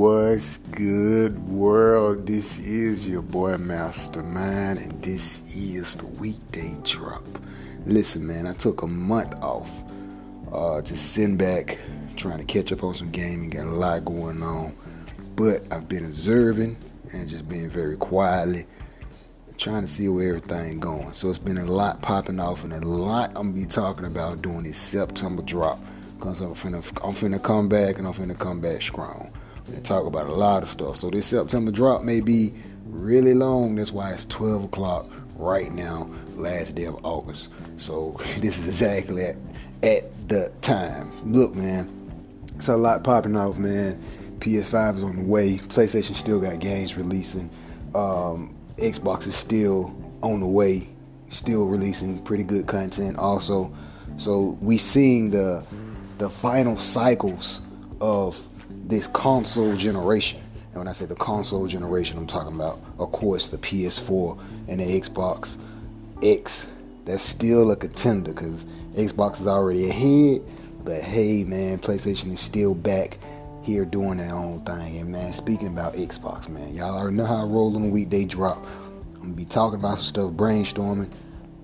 What's good, world? This is your boy Mastermind, and this is the weekday drop. Listen, man, I took a month off, uh, just sitting back, trying to catch up on some gaming. Got a lot going on, but I've been observing and just being very quietly, trying to see where everything going. So it's been a lot popping off, and a lot I'm gonna be talking about doing this September drop. Cause I'm finna, I'm finna come back and I'm finna come back strong and talk about a lot of stuff. So this September drop may be really long. That's why it's 12 o'clock right now, last day of August. So this is exactly at, at the time. Look, man, it's a lot popping off, man. PS5 is on the way. PlayStation still got games releasing. Um, Xbox is still on the way, still releasing pretty good content. Also, so we seeing the the final cycles of this console generation. And when I say the console generation, I'm talking about, of course, the PS4 and the Xbox X. That's still a contender because Xbox is already ahead. But hey, man, PlayStation is still back here doing their own thing. And man, speaking about Xbox, man, y'all already know how I roll on the weekday drop. I'm gonna be talking about some stuff, brainstorming,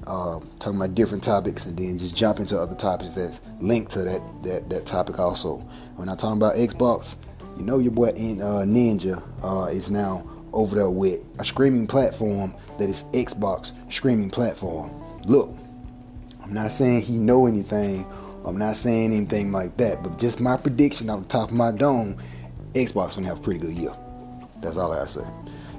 uh, talking about different topics, and then just jump into other topics that's linked to that that that topic also. When I'm talking about Xbox, you know your boy uh, Ninja uh, is now over there with a streaming platform that is Xbox streaming platform. Look, I'm not saying he know anything. I'm not saying anything like that, but just my prediction off the top of my dome, Xbox gonna have a pretty good year. That's all I gotta say.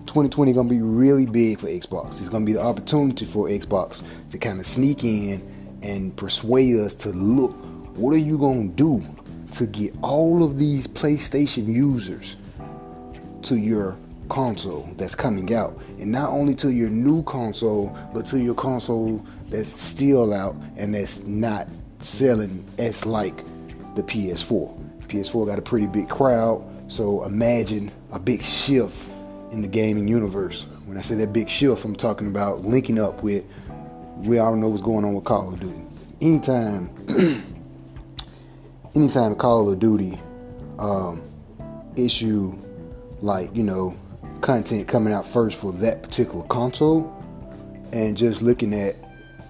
2020 gonna be really big for Xbox. It's gonna be the opportunity for Xbox to kind of sneak in and persuade us to look. What are you gonna do to get all of these PlayStation users to your console that's coming out? And not only to your new console, but to your console that's still out and that's not selling as like the PS4. PS4 got a pretty big crowd, so imagine a big shift in the gaming universe. When I say that big shift, I'm talking about linking up with we all know what's going on with Call of Duty. Anytime, anytime Call of Duty um, issue like you know content coming out first for that particular console, and just looking at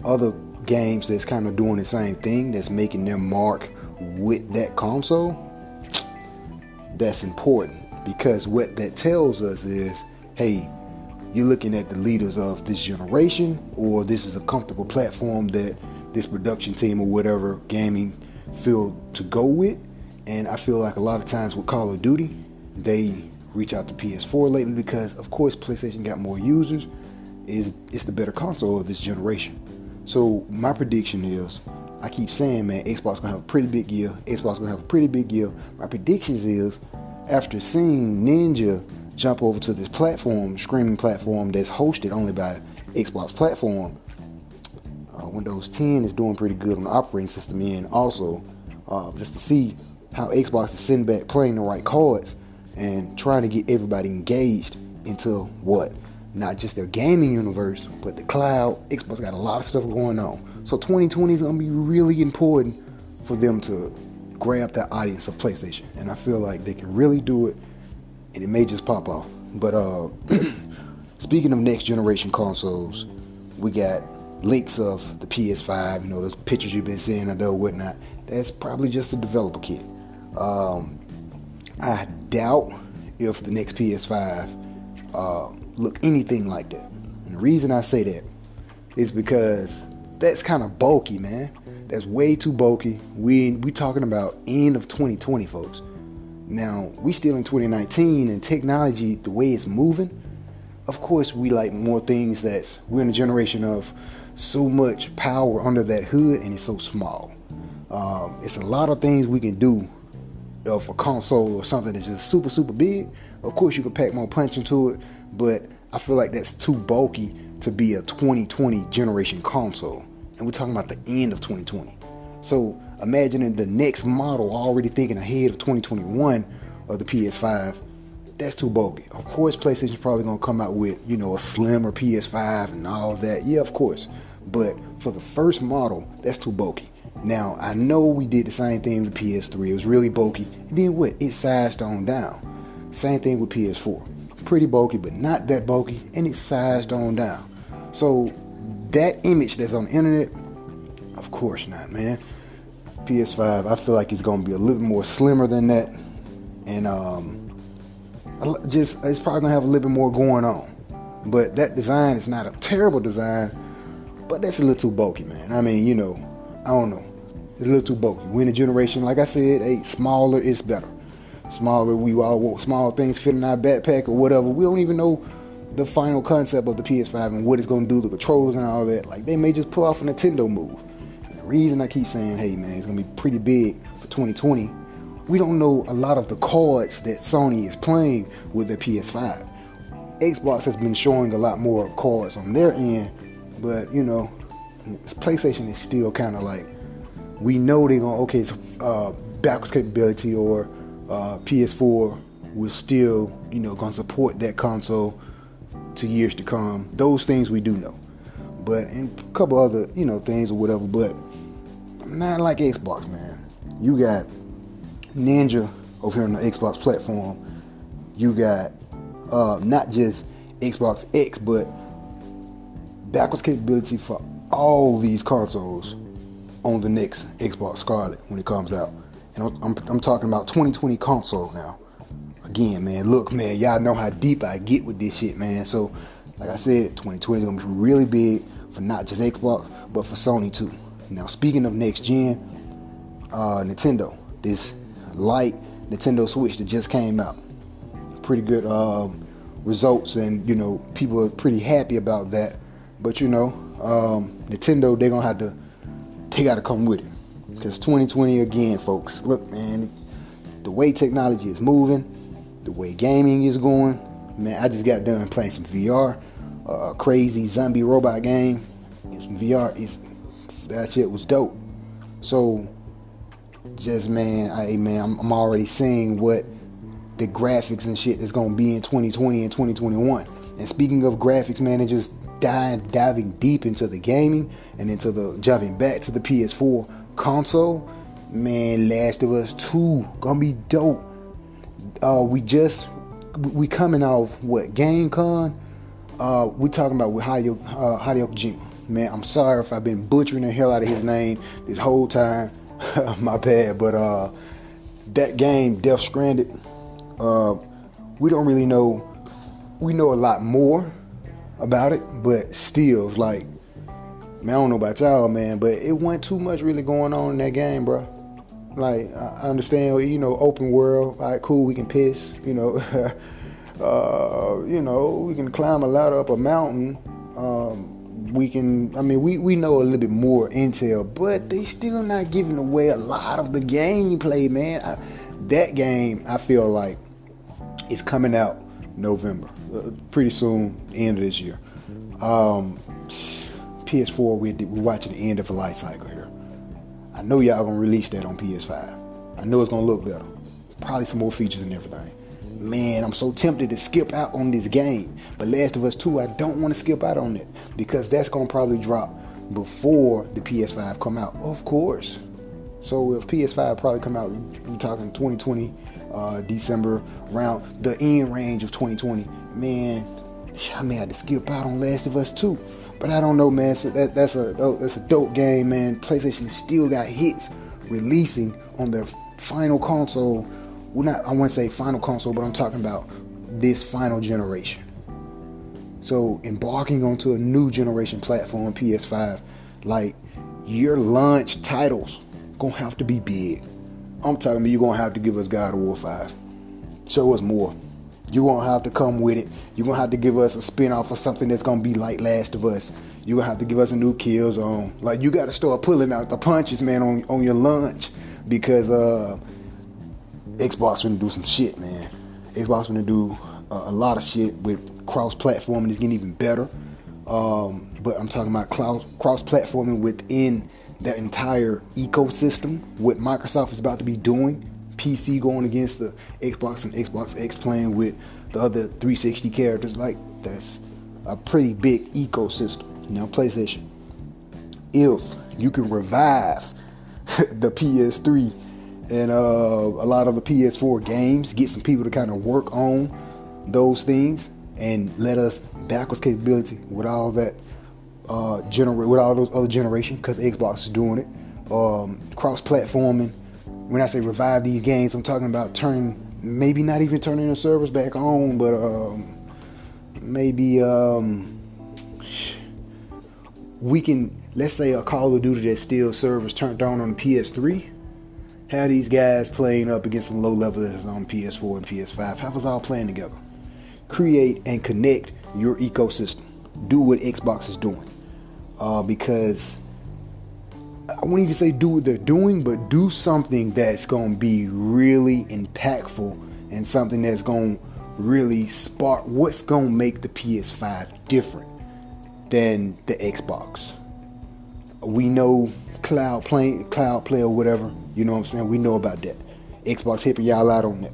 other games that's kind of doing the same thing, that's making their mark with that console, that's important. Because what that tells us is hey, you're looking at the leaders of this generation, or this is a comfortable platform that this production team or whatever gaming feel to go with. And I feel like a lot of times with Call of Duty, they reach out to PS4 lately because, of course, PlayStation got more users. Is it's the better console of this generation. So my prediction is, I keep saying, man, Xbox gonna have a pretty big year. Xbox gonna have a pretty big year. My predictions is, after seeing Ninja jump over to this platform, streaming platform that's hosted only by Xbox platform, uh, Windows 10 is doing pretty good on the operating system end also. Uh, just to see how Xbox is sitting back playing the right cards and trying to get everybody engaged into what not just their gaming universe, but the cloud. Xbox got a lot of stuff going on. So 2020 is going to be really important for them to grab that audience of PlayStation. And I feel like they can really do it and it may just pop off. But uh, speaking of next generation consoles, we got links of the PS5, you know, those pictures you've been seeing that whatnot. That's probably just a developer kit. Um, I doubt if the next PS5 uh, look anything like that. And the reason I say that is because that's kind of bulky, man. That's way too bulky. We we talking about end of 2020, folks. Now we still in 2019, and technology, the way it's moving. Of course, we like more things that's we're in a generation of so much power under that hood, and it's so small. Um, it's a lot of things we can do of a console or something that's just super super big. Of course, you can pack more punch into it, but I feel like that's too bulky to be a 2020 generation console. And we're talking about the end of 2020. So imagining the next model already thinking ahead of 2021 of the PS5, that's too bulky. Of course, PlayStation's probably gonna come out with, you know, a slimmer PS5 and all that. Yeah, of course. But for the first model, that's too bulky. Now, I know we did the same thing with PS3. It was really bulky. And then what? It sized on down. Same thing with PS4. Pretty bulky, but not that bulky, and it sized on down. So that image that's on the internet, of course not, man. PS5, I feel like it's gonna be a little more slimmer than that, and um, just it's probably gonna have a little bit more going on. But that design is not a terrible design, but that's a little too bulky, man. I mean, you know, I don't know, it's a little too bulky. We in a generation, like I said, hey, smaller is better. Smaller, we all want small things fit in our backpack or whatever. We don't even know the final concept of the PS5 and what it's gonna do, the controllers and all that. Like they may just pull off a Nintendo move. And the reason I keep saying, hey man, it's gonna be pretty big for 2020 we don't know a lot of the cards that Sony is playing with their PS5. Xbox has been showing a lot more cards on their end, but you know, PlayStation is still kind of like we know they're gonna okay, it's uh, backwards capability or uh, PS4 will still you know gonna support that console to years to come. Those things we do know, but and a couple other you know things or whatever. But not like Xbox, man. You got Ninja over here on the Xbox platform, you got uh, not just Xbox X, but backwards capability for all these consoles on the next Xbox Scarlett when it comes out. And I'm, I'm, I'm talking about 2020 console now. Again, man, look, man, y'all know how deep I get with this shit, man. So, like I said, 2020 is gonna be really big for not just Xbox, but for Sony too. Now, speaking of next gen, uh, Nintendo, this light Nintendo Switch that just came out. Pretty good um, results, and you know people are pretty happy about that. But you know, um, Nintendo they're gonna have to they got to come with it because 2020 again, folks. Look, man, the way technology is moving, the way gaming is going. Man, I just got done playing some VR, uh, a crazy zombie robot game. Some VR is that shit was dope. So just man, I man, I'm, I'm already seeing what the graphics and shit is gonna be in 2020 and 2021. And speaking of graphics, man, it just diving diving deep into the gaming and into the jumping back to the PS4 console, man, Last of Us 2 gonna be dope. Uh, we just we coming off what Gamescom. Uh, we talking about with Hideo, uh, Hideo. Man, I'm sorry if I've been butchering the hell out of his name this whole time. my bad. But uh, that game, Death Stranding, uh, we don't really know. We know a lot more about it, but still, like, man, I don't know about y'all, man, but it wasn't too much really going on in that game, bro. Like, I understand, you know, open world, all right, cool, we can piss, you know, uh, you know, we can climb a ladder up a mountain. Um, we can I mean we, we know a little bit more intel, but they still not giving away a lot of the gameplay, man. I, that game I feel like is coming out November, pretty soon, end of this year. Um, PS4, we're, we're watching the end of a life cycle here. I know y'all gonna release that on PS5. I know it's gonna look better, probably some more features and everything man, I'm so tempted to skip out on this game. But Last of Us 2, I don't want to skip out on it because that's to probably drop before the PS5 come out. Of course. So if PS5 probably come out, we're talking 2020, uh, December, around the end range of 2020, man, I may have to skip out on Last of Us 2. But I don't know, man. So that, that's a that's a dope game, man. PlayStation still got hits releasing on their final console well, not I wouldn't say final console, but I'm talking about this final generation. So embarking onto a new generation platform, PS5, like your launch titles gonna have to be big. I'm talking about you're gonna have to give us God of War 5. Show us more. You're gonna have to come with it. You're gonna have to give us a spin-off of something that's gonna be like Last of Us. You're gonna have to give us a new Killzone. Like you gotta start pulling out the punches, man, on, on your lunch. Because uh Xbox gonna do some shit, man. Xbox gonna do uh, a lot of shit with cross-platforming. It's getting even better. Um, but I'm talking about cross-platforming within that entire ecosystem. What Microsoft is about to be doing. PC going against the Xbox and Xbox X playing with the other 360 characters. Like that's a pretty big ecosystem. Now, PlayStation, if you can revive the PS3 and uh, a lot of the PS4 games. Get some people to kind of work on those things and let us backwards capability with all that uh, with all those other generation because Xbox is doing it. Um, cross platforming. When I say revive these games, I'm talking about turning maybe not even turning the servers back on, but um, maybe um, we can let's say a Call of Duty that still servers turned on on the PS3. Have these guys playing up against some low levels on PS4 and PS5. Have us all playing together. Create and connect your ecosystem. Do what Xbox is doing. Uh, because I wouldn't even say do what they're doing, but do something that's going to be really impactful and something that's going to really spark what's going to make the PS5 different than the Xbox. We know cloud play, cloud play or whatever. You know what I'm saying? We know about that. Xbox helping y'all out on that.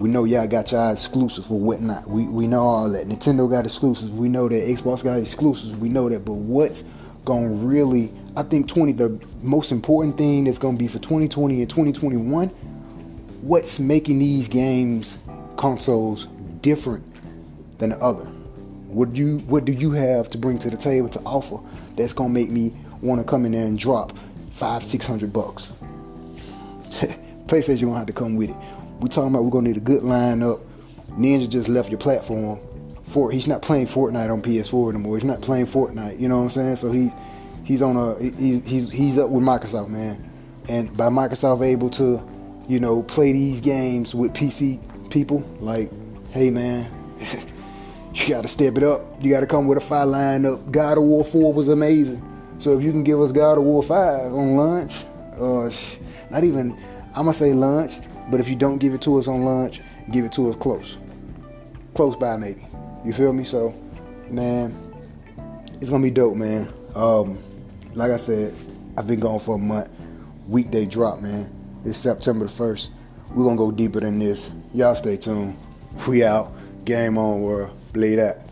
We know y'all got y'all exclusives for whatnot. We we know all that. Nintendo got exclusives. We know that Xbox got exclusives. We know that. But what's gonna really I think 20 the most important thing that's gonna be for 2020 and 2021, what's making these games consoles different than the other? What do you what do you have to bring to the table to offer that's gonna make me want to come in there and drop five, six hundred bucks? PlayStation gonna have to come with it. We talking about we're gonna need a good lineup. Ninja just left your platform. For he's not playing Fortnite on PS4 anymore. He's not playing Fortnite. You know what I'm saying? So he he's on a he's he's he's up with Microsoft, man. And by Microsoft able to, you know, play these games with PC people, like, hey man, you gotta step it up. You gotta come with a five lineup. God of War 4 was amazing. So if you can give us God of War 5 on launch, uh, not even I'm gonna say lunch, but if you don't give it to us on lunch, give it to us close. Close by maybe. You feel me? So, man, it's gonna be dope, man. Um, like I said, I've been gone for a month. Weekday drop, man. It's September the 1st. We're gonna go deeper than this. Y'all stay tuned. We out. Game on, world. Bleed that.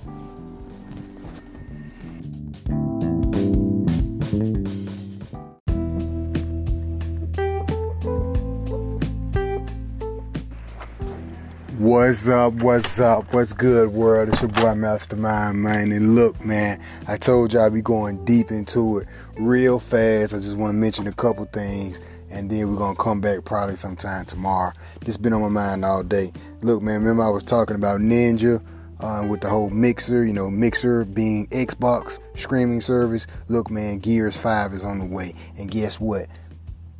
What's up? What's up? What's good, world? It's your boy Mastermind, man. And look, man, I told y'all I'd be going deep into it real fast. I just want to mention a couple things, and then we're gonna come back probably sometime tomorrow. This been on my mind all day. Look, man, remember I was talking about Ninja uh, with the whole Mixer, you know, Mixer being Xbox streaming service. Look, man, Gears 5 is on the way, and guess what?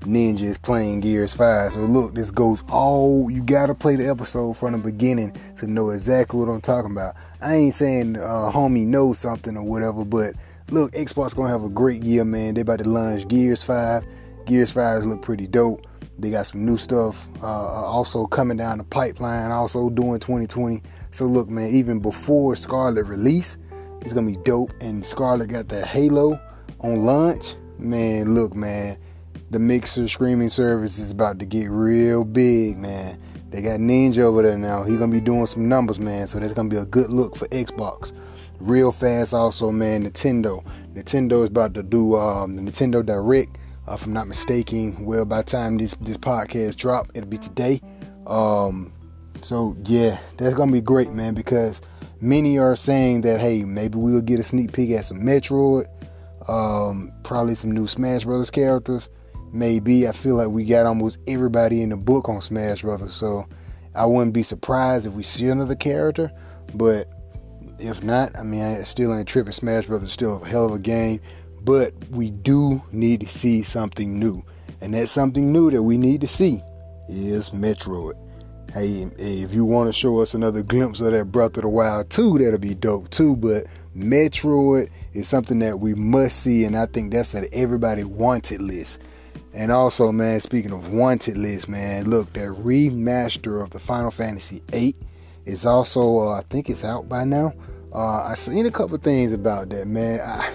Ninja is playing Gears 5. So look, this goes all you gotta play the episode from the beginning to know exactly what I'm talking about. I ain't saying uh, homie knows something or whatever, but look, Xbox gonna have a great year, man. They about to launch Gears 5. Gears 5 look pretty dope. They got some new stuff uh, also coming down the pipeline, also doing 2020. So look, man, even before Scarlett release, it's gonna be dope. And Scarlett got that Halo on launch. Man, look, man the mixer streaming service is about to get real big, man. They got Ninja over there now. He's gonna be doing some numbers, man. So that's gonna be a good look for Xbox. Real fast, also, man. Nintendo. Nintendo is about to do um, the Nintendo Direct. Uh, if I'm not mistaken, well, by the time this this podcast drop, it'll be today. Um, so yeah, that's gonna be great, man. Because many are saying that hey, maybe we'll get a sneak peek at some Metroid, um, probably some new Smash Brothers characters maybe I feel like we got almost everybody in the book on Smash Brothers, so I wouldn't be surprised if we see another character. But if not, I mean, I still ain't tripping. Smash Brothers still a hell of a game, but we do need to see something new, and that something new that we need to see is Metroid. Hey, if you want to show us another glimpse of that Breath of the Wild 2, that'll be dope too. But Metroid is something that we must see, and I think that's at everybody wanted list. And also, man, speaking of wanted list, man, look, that remaster of the Final Fantasy VIII is also, uh, I think it's out by now. Uh, I seen a couple things about that, man. I,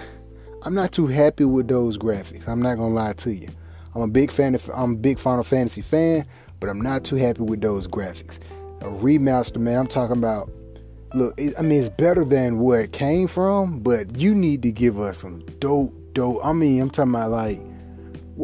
I'm not too happy with those graphics. I'm not gonna lie to you. I'm a big fan of, I'm a big Final Fantasy fan, but I'm not too happy with those graphics. A remaster, man. I'm talking about. Look, it, I mean, it's better than where it came from, but you need to give us some dope, dope. I mean, I'm talking about like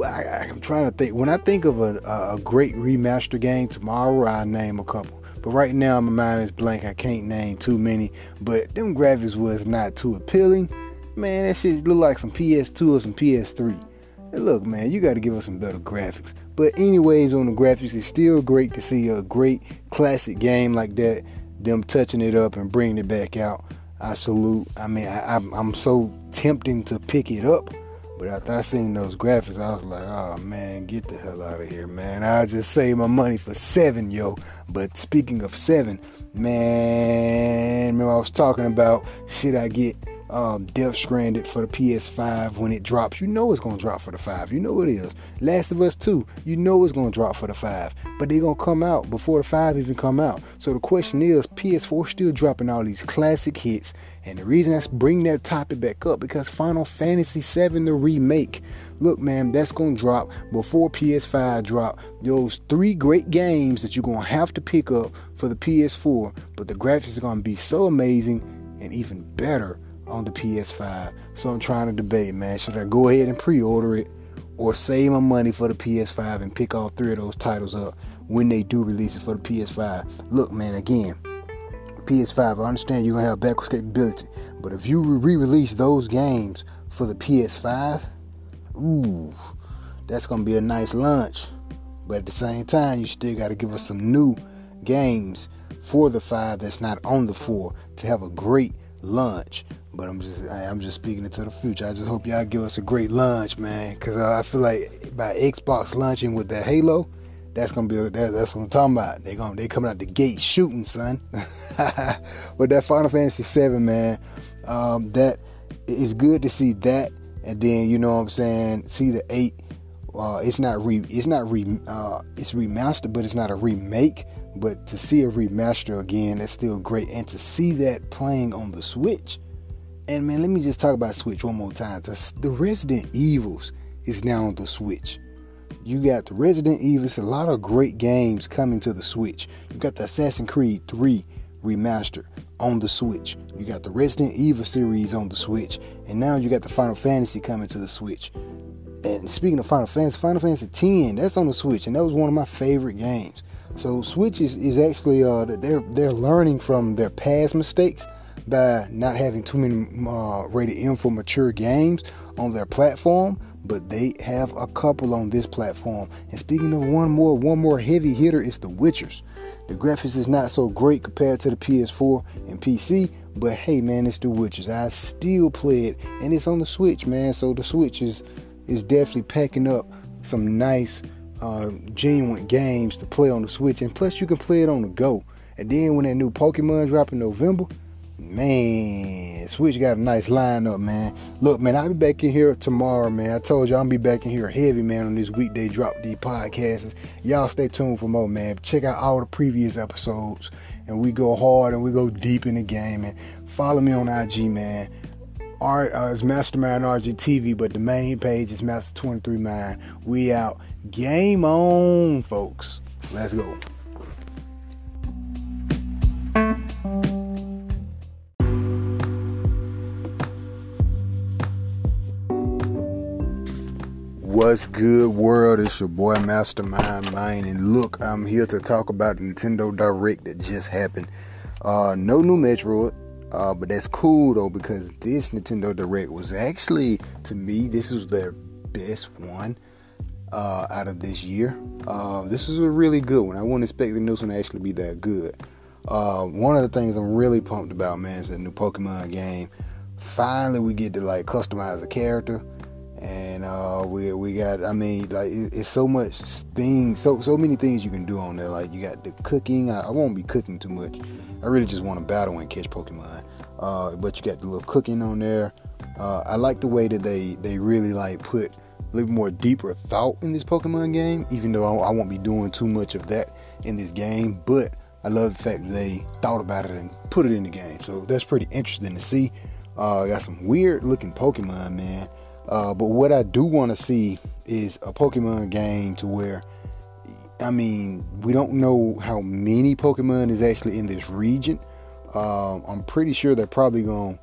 I, am trying to think. When I think of a, a great remaster game tomorrow, I name a couple. But right now, my mind is blank. I can't name too many. But them graphics was not too appealing. Man, that shit look like some PS2 or some PS3. Hey, look, man, you got to give us some better graphics. But anyways, on the graphics, it's still great to see a great classic game like that. Them touching it up and bringing it back out. I salute. I mean, I, I'm, I'm so tempting to pick it up but after I seen those graphics, I was like, oh man, get the hell out of here, man. I just saved my money for seven, yo. But speaking of seven, man, remember I was talking about should I get um, Death Stranding for the PS5 when it drops. You know it's gonna drop for the five. You know it is. Last of Us 2, you know it's gonna drop for the five. But they're gonna come out before the five even come out. So the question is, PS4 still dropping all these classic hits. And the reason I bring that topic back up because Final Fantasy VII the remake. Look, man, that's gonna drop before PS5 drop. Those three great games that you're gonna have to pick up for the PS4, but the graphics are gonna be so amazing and even better on the PS5. So I'm trying to debate, man. Should I go ahead and pre-order it or save my money for the PS5 and pick all three of those titles up when they do release it for the PS5? Look, man, again, PS5, I understand you're gonna have backwards capability, but if you re-release those games for the PS5, ooh, that's gonna be a nice launch. But at the same time, you still gotta give us some new games for the five that's not on the four to have a great launch. But I'm just I'm just speaking into the future. I just hope y'all give us a great launch, man. Cause uh, I feel like by Xbox launching with the Halo, that's gonna be that, that's what I'm talking about. They going they coming out the gate shooting, son. but that Final Fantasy VII, man, um, that it's good to see that, and then you know what I'm saying, see the eight. Uh, it's not re it's not re uh, it's remastered, but it's not a remake. But to see a remaster again, that's still great, and to see that playing on the Switch and man, let me just talk about Switch one more time. The Resident Evils is now on the Switch. You got the Resident Evils, a lot of great games coming to the Switch. You got the Assassin's Creed 3 remaster on the Switch. You got the Resident Evil series on the Switch. And now you got the Final Fantasy coming to the Switch. And speaking of Final Fantasy, Final Fantasy 10, that's on the Switch, and that was one of my favorite games. So Switch is, is actually uh, they're they're learning from their past mistakes by not having too many uh, rated M for mature games on their platform, but they have a couple on this platform. And speaking of one more, one more heavy hitter is The Witchers. The graphics is not so great compared to the PS4 and PC, but hey man, it's The Witchers. I still play it, and it's on the Switch, man. So the Switch is is definitely packing up some nice, uh, genuine games to play on the Switch, and plus you can play it on the go. And then when that new Pokemon drop in November, Man, Switch got a nice lineup, man. Look, man, I'll be back in here tomorrow, man. I told you I'll be back in here heavy, man, on this weekday drop D podcasts. Y'all stay tuned for more, man. Check out all the previous episodes, and we go hard and we go deep in the game. And follow me on IG, man. Art uh, is Mastermind RGTV, but the main page is Master 23 Mind. We out. Game on, folks. Let's go. What's good, world? It's your boy Mastermind Mine, and look, I'm here to talk about Nintendo Direct that just happened. Uh, no new Metroid, uh, but that's cool though because this Nintendo Direct was actually, to me, this is their best one uh, out of this year. Uh, this was a really good one. I wasn't expecting this one to actually be that good. Uh, one of the things I'm really pumped about, man, is the new Pokemon game. Finally, we get to like customize a character and uh, we we got I mean like it, it's so much things so so many things you can do on there. Like you got the cooking. I, I won't be cooking too much. I really just want to battle and catch Pokemon. Uh, but you got the little cooking on there. Uh, I like the way that they they really like put a little more deeper thought in this Pokemon game even though I, I won't be doing too much of that in this game. But I love the fact that they thought about it and put it in the game. So that's pretty interesting to see. Uh, got some weird looking Pokemon man uh, but what I do want to see is a Pokemon game to where, I mean, we don't know how many Pokemon is actually in this region. Um, I'm pretty sure they're probably going to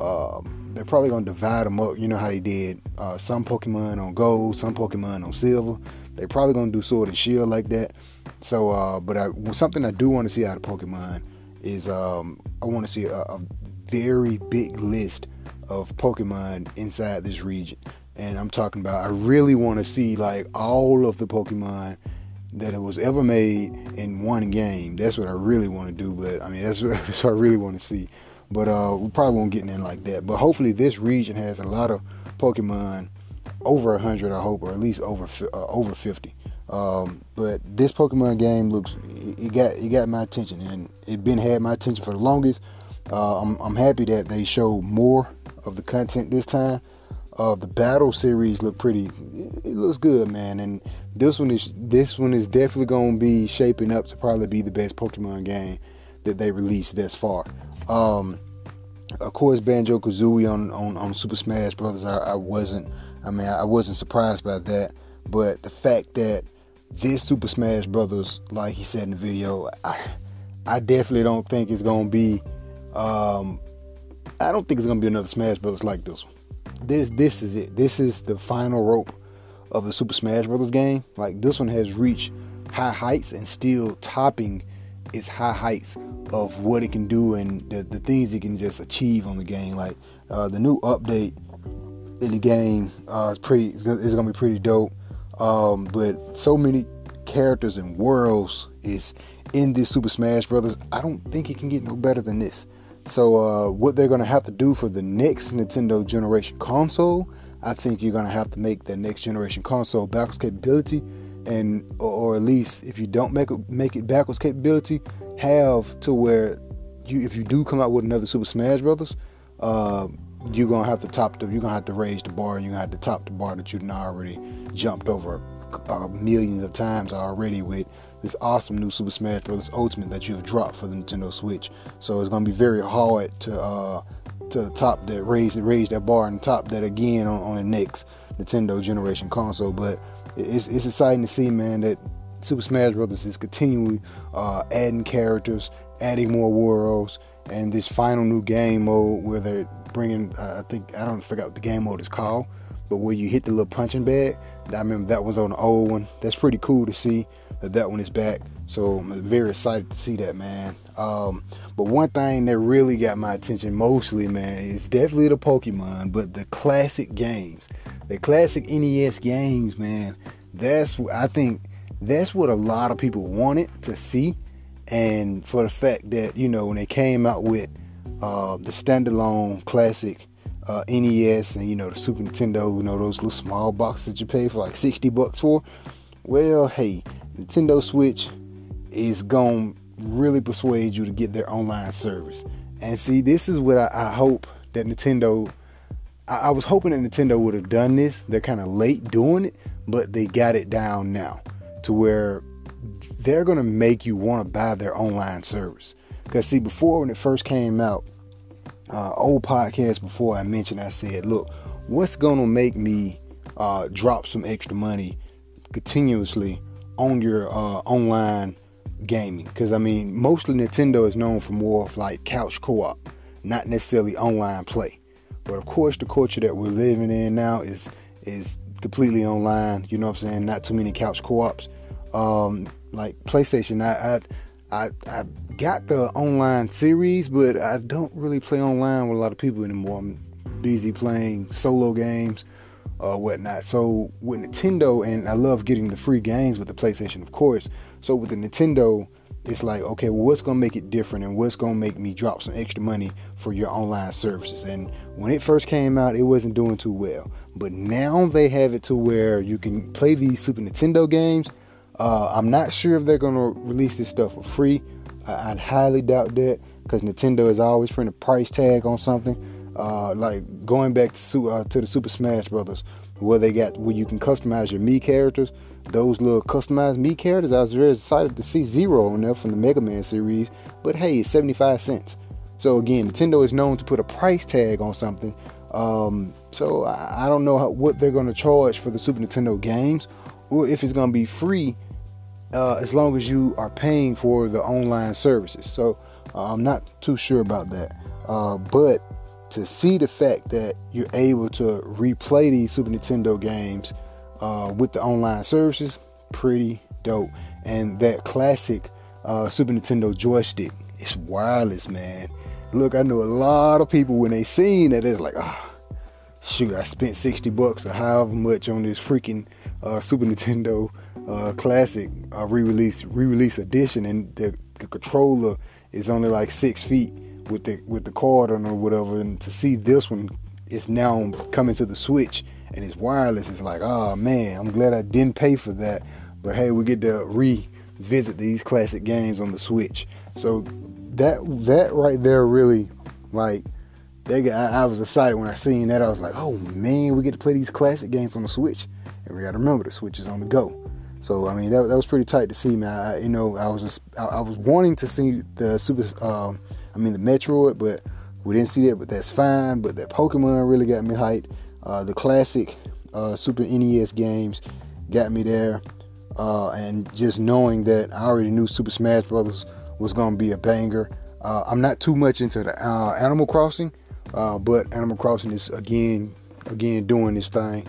Um, they're probably gonna divide them up. You know how they did uh, some Pokemon on Gold, some Pokemon on Silver. They're probably gonna do Sword and Shield like that. So, uh, but I, something I do want to see out of Pokemon is um, I want to see a, a very big list of Pokemon inside this region. And I'm talking about I really want to see like all of the Pokemon that it was ever made in one game. That's what I really want to do. But I mean, that's what, that's what I really want to see. But uh, we probably won't get in like that. But hopefully, this region has a lot of Pokemon over hundred. I hope, or at least over uh, over fifty. Um, but this Pokemon game looks it got it got my attention, and it been had my attention for the longest. Uh, I'm I'm happy that they show more of the content this time. Uh, the battle series look pretty. It looks good, man. And this one is this one is definitely gonna be shaping up to probably be the best Pokemon game that they released thus far. Um, of course, Banjo Kazooie on, on on Super Smash Brothers. I, I wasn't. I mean, I wasn't surprised by that. But the fact that this Super Smash Brothers, like he said in the video, I I definitely don't think it's gonna be. Um, I don't think it's gonna be another Smash Brothers like this one this this is it. This is the final rope of the Super Smash Brothers game. Like this one has reached high heights and still topping its high heights of what it can do and the, the things it can just achieve on the game. Like uh, the new update in the game uh, is pretty. It's gonna be pretty dope. Um, but so many characters and worlds is in this Super Smash Brothers. I don't think it can get no better than this. So uh, what they're gonna have to do for the next Nintendo generation console, I think you're gonna have to make the next generation console backwards capability, and or, at least if you don't make it make it backwards capability, have to where you if you do come out with another Super Smash Brothers, uh, you're gonna have to top the you're gonna have to raise the bar. You're gonna have to top the bar that you've already jumped over uh, millions of times already with this awesome new Super Smash Bros. Ultimate that you have dropped for the Nintendo Switch. So it's gonna be very hard to uh, to top that raise raise that bar and top that again on, on the next Nintendo generation console. But it's it's exciting to see, man, that Super Smash Bros. is continually uh, adding characters, adding more worlds, and this final new game mode where they're bringing. Uh, I think I don't forget what the game mode is called, but where you hit the little punching bag. I remember that was on the old one. That's pretty cool to see that that one is back. So I'm very excited to see that, man. Um, but one thing that really got my attention mostly, man, is definitely the Pokemon, but the classic games, the classic NES games, man. That's what I think. That's what a lot of people wanted to see, and for the fact that you know when they came out with uh, the standalone classic uh, NES and you know the Super Nintendo, you know those little small boxes you pay for like 60 bucks for. Well, hey, Nintendo Switch is to really persuade you to get their online service. And see, this is what I, I hope that Nintendo. I, I, was hoping that Nintendo would have done this. They're kind of late doing it, but they got it down now to where they're to make you want to buy their online service. Because, see, before when it first came out, uh, old podcast before I mentioned, I said, look, what's to make me uh, drop some extra money continuously on your uh, online gaming because I mean mostly Nintendo is known for more of like couch co-op, not necessarily online play. But of course, the culture that we're living in now is is completely online. You know what I'm saying? Not too many couch co-ops. Um, like PlayStation, I, I I I got the online series, but I don't really play online with a lot of people anymore. I'm busy playing solo games or whatnot. So with Nintendo, and I love getting the free games with the PlayStation, of course. So with the Nintendo, it's like, okay, well, what's gonna make it different, and what's gonna make me drop some extra money for your online services? And when it first came out, it wasn't doing too well, but now they have it to where you can play these Super Nintendo games. Uh, I'm not sure if they're gonna release this stuff for free. I'd highly doubt that because Nintendo is always putting a price tag on something uh, like going back to uh, to the Super Smash Brothers, where they got where you can customize your Mii characters. Those little customized Mii characters, I was very excited to see Zero on there from the Mega Man series. But hey, it's 75 cents. So again, Nintendo is known to put a price tag on something. Um, so I, I, don't know how, what they're going to charge for the Super Nintendo games, or if it's going to be free, uh, as long as you are paying for the online services. So uh, I'm not too sure about that. Uh, but to see the fact that you're able to replay these Super Nintendo games uh, with the online services, pretty dope. And that classic uh, Super Nintendo joystick, it's wireless, man. Look, I know a lot of people when they seen that, it's like, ah, oh, shoot, I spent 60 bucks or however much on this freaking uh, Super Nintendo uh, Classic uh, re-release re-release edition, and the, the, controller is only like six feet with the with the cord on or whatever. And to see this one, it's now coming to the Switch and it's wireless. It's like, oh man, I'm glad I didn't pay for that. But hey, we get to revisit these classic games on the Switch. So that that right there really like they got, I, I was excited when I seen that. I was like, oh man, we get to play these classic games on the Switch. And we got to remember the Switch is on the go. So I mean that, that was pretty tight to see, man. I, you know, I was just, I, I, was wanting to see the Super, um, I mean the Metroid, but we didn't see that. But that's fine. But that Pokemon really got me hyped. Uh, the classic uh, Super NES games got me there, uh, and just knowing that I already knew Super Smash Brothers was gonna be a banger. Uh, I'm not too much into the uh, Animal Crossing, uh, but Animal Crossing is again, again doing this thing.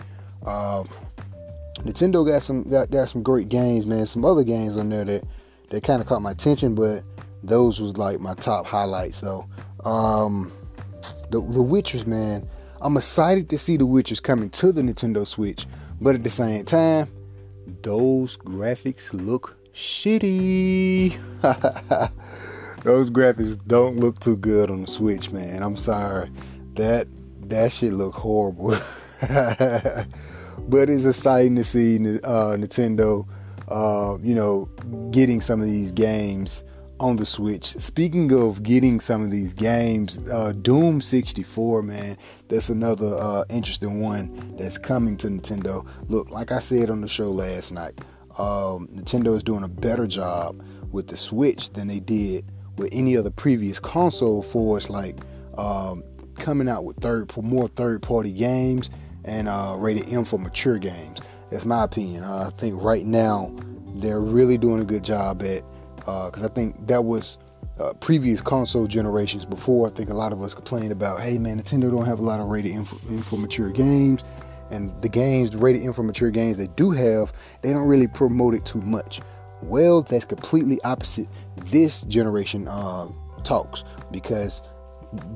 Nintendo got some got, got some great games, man. Some other games on there that that kind of caught my attention, but those was like my top highlights though. Um, the the Witchers, man. I'm excited to see the Witchers coming to the Nintendo Switch, but at the same time, those graphics look shitty. those graphics don't look too good on the Switch, man. I'm sorry. That that shit look horrible. but it's exciting to see uh, Nintendo, uh, you know, getting some of these games on the Switch. Speaking of getting some of these games, uh, Doom 64, man, that's another uh, interesting one that's coming to Nintendo. Look, like I said on the show last night, um, Nintendo is doing a better job with the Switch than they did with any other previous console for us, like um, coming out with third more third party games and uh, rated M for mature games. That's my opinion. Uh, I think right now they're really doing a good job at because uh, I think that was uh, previous console generations before. I think a lot of us complained about, hey man, Nintendo don't have a lot of rated M for, M for mature games, and the games, the rated M for mature games they do have, they don't really promote it too much. Well, that's completely opposite this generation uh, talks because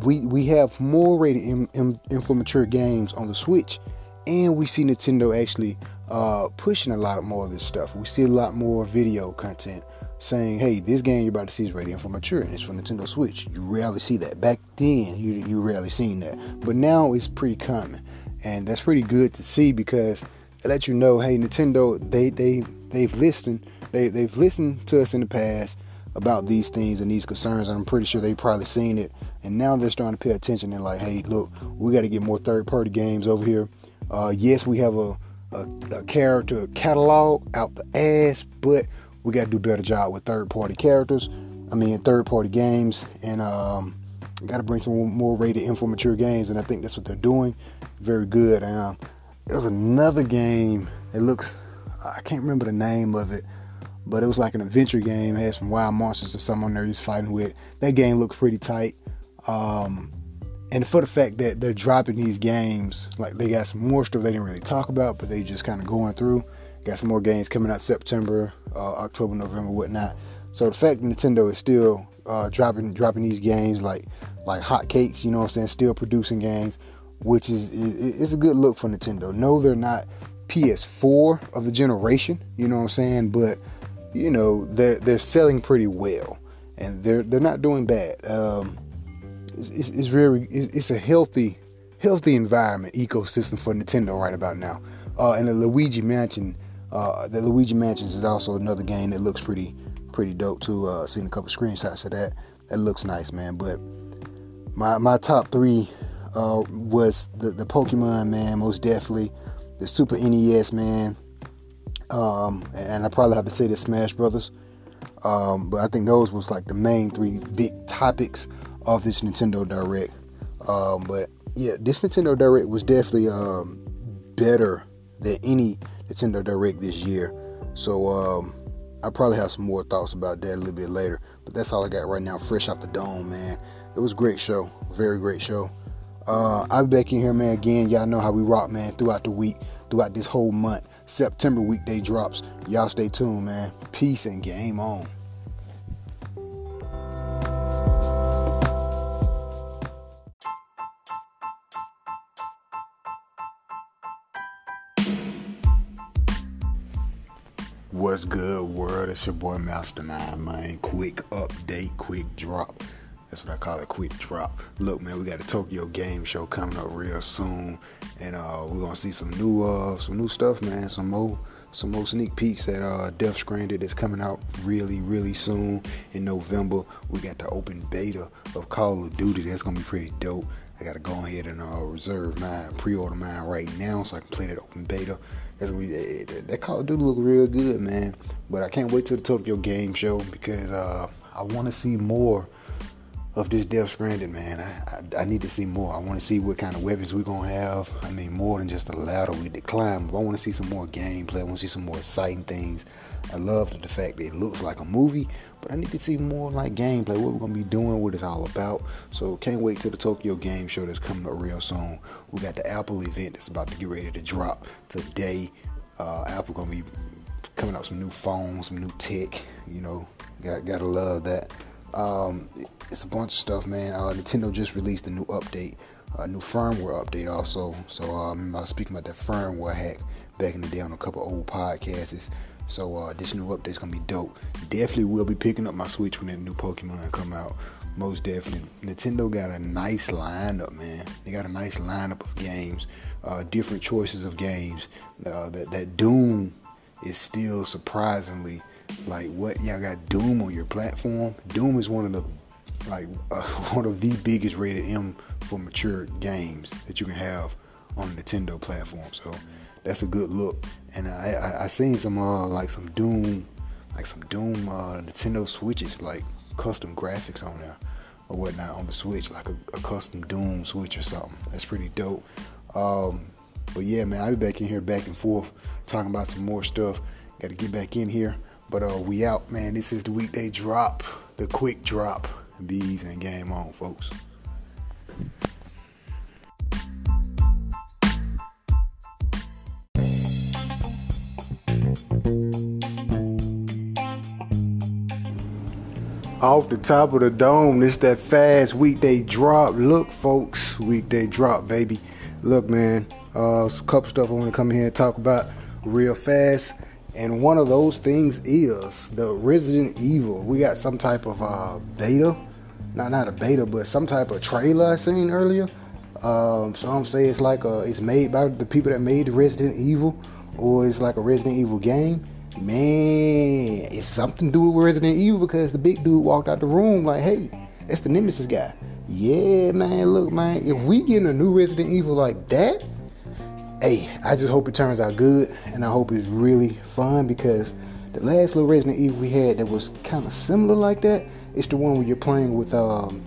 we we have more rated M, M, M for mature games on the Switch, and we see Nintendo actually uh, pushing a lot more of this stuff. We see a lot more video content saying, "Hey, this game you're about to see is rated M for mature, and it's for Nintendo Switch." You rarely see that. Back then, you you rarely seen that, but now it's pretty common, and that's pretty good to see because it lets you know, hey, Nintendo, they they they've listened, they they've listened to us in the past about these things and these concerns. And I'm pretty sure they've probably seen it. And now they're starting to pay attention and like, hey, look, we got to get more third party games over here. Uh, yes, we have a, a, a, character catalog out the ass, but we got to do a better job with third party characters. I mean, third party games. And um, got to bring some more rated info mature games. And I think that's what they're doing. Very good. Um, there's another game. It looks, I can't remember the name of it but it was like an adventure game. It had some wild monsters or something on there fighting with. That game looked pretty tight. Um, and for the fact that they're dropping these games, like they got some more stuff they didn't really talk about, but they just kind of going through. Got some more games coming out September, uh, October, November, whatnot. So the fact Nintendo is still uh, dropping dropping these games like like hotcakes, you know what I'm saying, still producing games, which is, it's a good look for Nintendo. No, they're not PS4 of the generation, you know what I'm saying, but you know they're they're selling pretty well, and they're they're not doing bad. Um, it's, it's, it's very it's a healthy healthy environment ecosystem for Nintendo right about now. Uh, and the Luigi Mansion, uh, the Luigi Mansions is also another game that looks pretty pretty dope too. Uh, seen a couple screenshots of that. That looks nice, man. But my my top three uh, was the the Pokemon man, most definitely. The Super NES man, um, and I probably have to say the Smash Brothers. Um, but I think those was like the main three big topics of this Nintendo Direct. Um, but yeah, this Nintendo Direct was definitely um, better than any Nintendo Direct this year. So um, I probably have some more thoughts about that a little bit later. But that's all I got right now, fresh out the dome, man. It was a great show, very great show. Uh, I'll be back in here, man. Again, y'all know how we rock, man. Throughout the week, throughout this whole month, September weekday drops. Y'all stay tuned, man. Peace and game on. What's good, world? It's your boy Mastermind, man. Quick update, quick drop. That's what I call a quick drop. Look, man, we got a Tokyo Game Show coming up real soon, and uh, we're gonna see some new, uh, some new stuff, man. Some more, some more sneak peeks at uh, Death Stranding that's coming out really, really soon in November. We got the open beta of Call of Duty. That's gonna be pretty dope. I gotta go ahead and uh, reserve mine, pre-order mine right now, so I can play that open beta. That's we that, that Call of Duty look real good, man. But I can't wait till the Tokyo Game Show because uh, I want to see more of this Death Stranding, man. I, I, I need to see more. I want to see what kind of weapons we're gonna have. I mean, more than just a ladder we decline. But I want to see some more gameplay. I want to see some more exciting things. I love the fact that it looks like a movie, but I need to see more like gameplay, what we're gonna be doing, what it's all about. So can't wait till the Tokyo Game Show that's coming up real soon. We got the Apple event that's about to get ready to drop today. Uh, Apple gonna be coming out some new phones, some new tech. You know, got gotta love that. Um, it's a bunch of stuff, man. Uh, Nintendo just released a new update, a new firmware update also. So um, I was speaking about that firmware hack back in the day on a couple old podcasts. So uh, this new update's gonna be dope. Definitely will be picking up my Switch when that new Pokemon come out. Most definitely. Nintendo got a nice lineup, man. They got a nice lineup of games, uh, different choices of games. Uh, that that Doom is still surprisingly like what y'all got Doom on your platform. Doom is one of the like uh, one of the biggest rated M for mature games that you can have on the Nintendo platform. So that's a good look. And I, I, I seen some uh like some Doom, like some Doom uh, Nintendo Switches, like custom graphics on there or whatnot on the Switch, like a, a custom Doom Switch or something. That's pretty dope. Um, but yeah, man, I'll be back in here back and forth talking about some more stuff. Got to get back in here. But uh, we out, man. This is the weekday drop, the quick drop. Bees and game on, folks. Off the top of the dome, It's that fast weekday drop. Look, folks, weekday drop, baby. Look, man, uh, a couple stuff I want to come here and talk about real fast. And one of those things is the Resident Evil. We got some type of uh, beta, not not a beta, but some type of trailer I seen earlier. Um, some say it's like a, it's made by the people that made Resident Evil, or it's like a Resident Evil game man, it's something to do with Resident Evil because the big dude walked out the room like, hey, that's the Nemesis guy. Yeah, man, look, man, if we get a new Resident Evil like that, hey, I just hope it turns out good and I hope it's really fun because the last little Resident Evil we had that was kind of similar like that, it's the one where you're playing with um,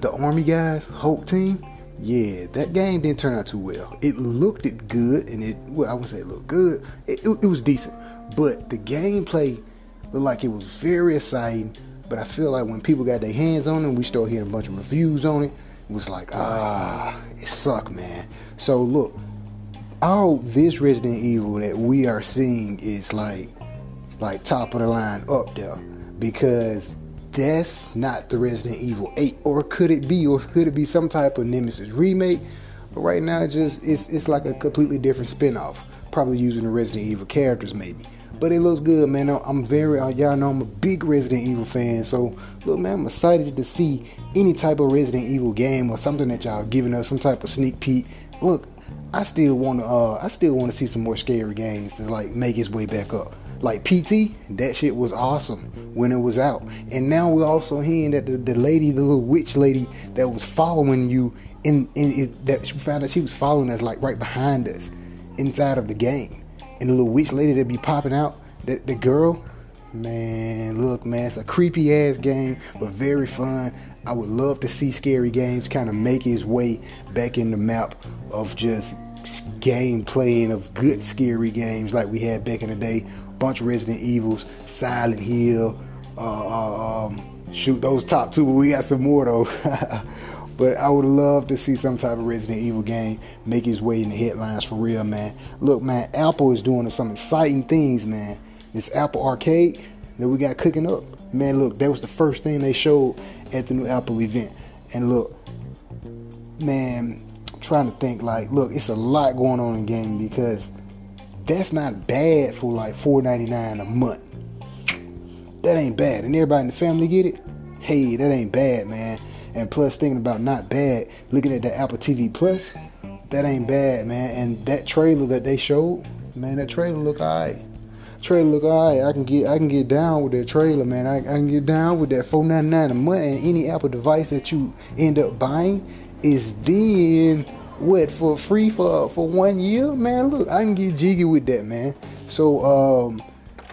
the army guys, Hope Team. Yeah, that game didn't turn out too well. It looked it good, and it well, I wouldn't say it looked good. It, it, it was decent, but the gameplay looked like it was very exciting. But I feel like when people got their hands on it, we started hearing a bunch of reviews on it. It was like, ah, it sucked, man. So look, all this Resident Evil that we are seeing is like, like top of the line up there because that's not the Resident Evil 8, or could it be, or could it be some type of Nemesis remake? But right now, it's just it's it's like a completely different spinoff, probably using the Resident Evil characters maybe. But it looks good, man. I'm very, uh, y'all know I'm a big Resident Evil fan. So, look, man, I'm excited to see any type of Resident Evil game or something that y'all giving us, some type of sneak peek. Look, I still want to, uh, I still want to see some more scary games to like make its way back up. Like PT, that shit was awesome when it was out. And now we're also hearing that the, the lady, the little witch lady that was following you in, in it, that she found that she was following us like right behind us inside of the game and the little witch lady that be popping out, the, the girl, man, look, man, it's a creepy ass game, but very fun. I would love to see scary games kind of make its way back in the map of just game playing of good scary games like we had back in the day. Bunch of Resident Evils, Silent Hill, uh, uh, um, shoot those top two, but we got some more though. but I would love to see some type of Resident Evil game make its way in the headlines for real, man. Look, man, Apple is doing some exciting things, man. This Apple Arcade that we got cooking up, man. Look, that was the first thing they showed at the new Apple event, and look, man, I'm trying to think like, look, it's a lot going on in gaming because that's not bad for like $4.99 a month. That ain't bad, and everybody in the family get it. Hey, that ain't bad, man. And plus, thinking about not bad, looking at the Apple TV Plus, that ain't bad, man. And that trailer that they showed, man, that trailer look alright. Trailer look alright. I can get I can get down with that trailer, man. I, I can get down with that four ninety nine a month. And any Apple device that you end up buying is then what for free for for one year, man. Look, I can get jiggy with that, man. So um,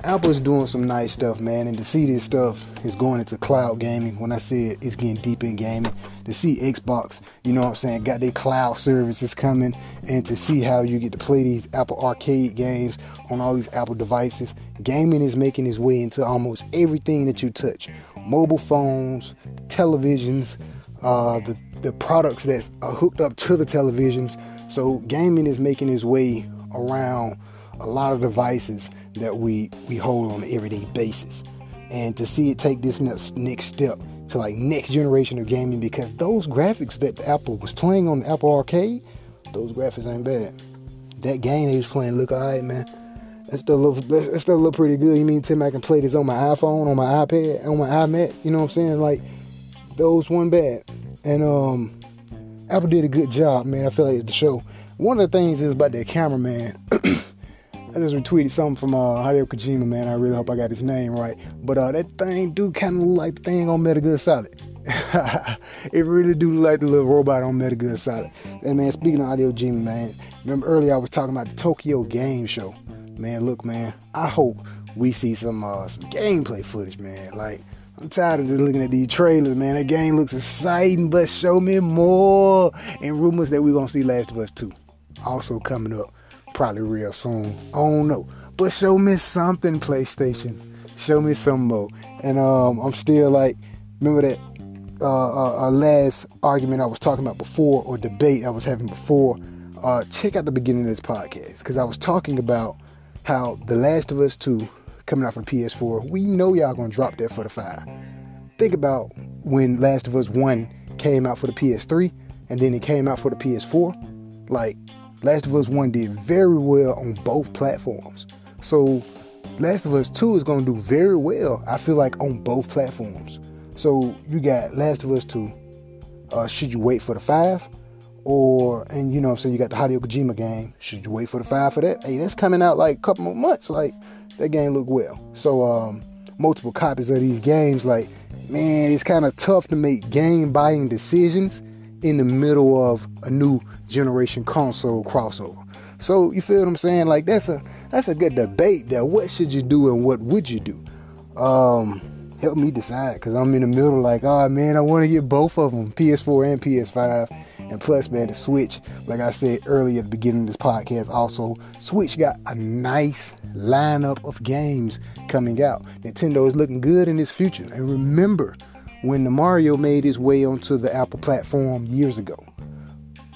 Apple's doing some nice stuff, man, and to see this stuff is going into cloud gaming. When I say it's getting deep in gaming, to see Xbox, you know what I'm saying, got their cloud services coming, and to see how you get to play these Apple Arcade games on all these Apple devices, gaming is making its way into almost everything that you touch: mobile phones, televisions, uh, the the products that's hooked up to the televisions. So gaming is making its way around a lot of devices that we we hold on an everyday basis. And to see it take this next, next step to like next generation of gaming because those graphics that apple was playing on the apple arcade those graphics ain't bad. That game he was playing look alright man. That still look that still look pretty good. You mean tim i can play this on my iphone on my ipad on my imac you know what i'm saying? Like those one bad. And um apple did a good job man. I feel like the show. One of the things is about that cameraman I just retweeted something from uh, Hideo Kojima, man. I really hope I got his name right. But uh, that thing do kind of look like the thing on Metal Gear Solid. it really do look like the little robot on Metal Gear Solid. And man, speaking of Hideo Kojima, man, remember earlier I was talking about the Tokyo Game Show. Man, look, man, I hope we see some uh, some gameplay footage, man. Like I'm tired of just looking at these trailers, man. That game looks exciting, but show me more. And rumors that we're gonna see Last of Us 2 also coming up probably real soon. I don't know. But show me something, PlayStation. Show me some more. And um, I'm still like, remember that uh, uh, our last argument I was talking about before, or debate I was having before. Uh, check out the beginning of this podcast because I was talking about how The Last of Us 2 coming out for PS4. We know y'all gonna drop that for the five. Think about when Last of Us 1 came out for the PS3 and then it came out for the PS4. Like Last of Us 1 did very well on both platforms. So Last of Us 2 is going to do very well, I feel like, on both platforms. So you got Last of Us 2. Uh, should you wait for the 5? Or, and you know I'm saying, you got the Hideo Kojima game. Should you wait for the 5 for that? Hey, that's coming out like a couple more months. Like, that game look well. So, um, multiple copies of these games, like, man, it's kind of tough to make game buying decisions in the middle of a new generation console crossover. So you feel what I'm saying? Like that's a that's a good debate there. What should you do and what would you do? Um, help me decide because I'm in the middle. Like, oh man, I want to get both of them, PS4 and PS5. And plus, man, the Switch, like I said earlier at the beginning of this podcast, also Switch got a nice lineup of games coming out. Nintendo is looking good in its future. And remember, when the Mario made his way onto the Apple platform years ago.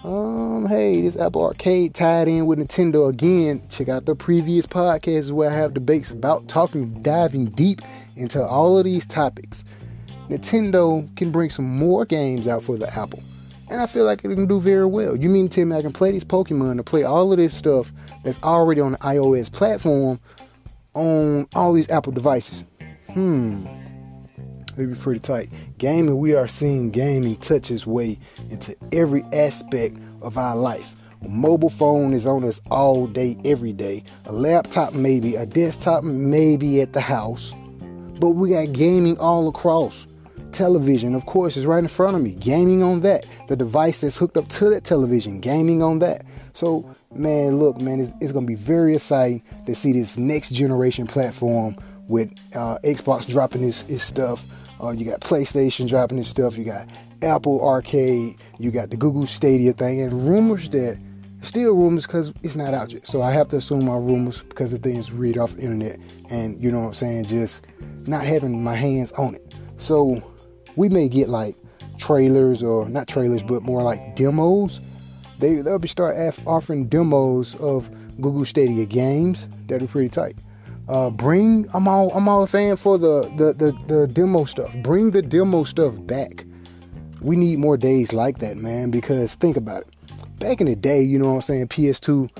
Um, hey, this Apple Arcade tied in with Nintendo again. Check out the previous podcasts where I have debates about talking, diving deep into all of these topics. Nintendo can bring some more games out for the Apple. And I feel like it can do very well. You mean me I can play these Pokemon to play all of this stuff that's already on the iOS platform on all these Apple devices? Hmm. It'd be pretty tight. Gaming, we are seeing gaming touch its way into every aspect of our life. A mobile phone is on us all day, every day. A laptop, maybe. A desktop, maybe at the house. But we got gaming all across. Television, of course, is right in front of me. Gaming on that. The device that's hooked up to that television, gaming on that. So, man, look, man, it's, it's going to be very exciting to see this next generation platform with uh, Xbox dropping its stuff, uh, you got PlayStation dropping this stuff. You got Apple Arcade. You got the Google Stadia thing, and rumors that still rumors because it's not out yet. So I have to assume my rumors because the things read off the internet, and you know what I'm saying, just not having my hands on it. So we may get like trailers or not trailers, but more like demos. They they'll be start offering demos of Google Stadia games. That'd be pretty tight. Uh, bring I'm all I'm all a fan for the, the the the demo stuff. Bring the demo stuff back. We need more days like that, man. Because think about it. Back in the day, you know what I'm saying, PS2,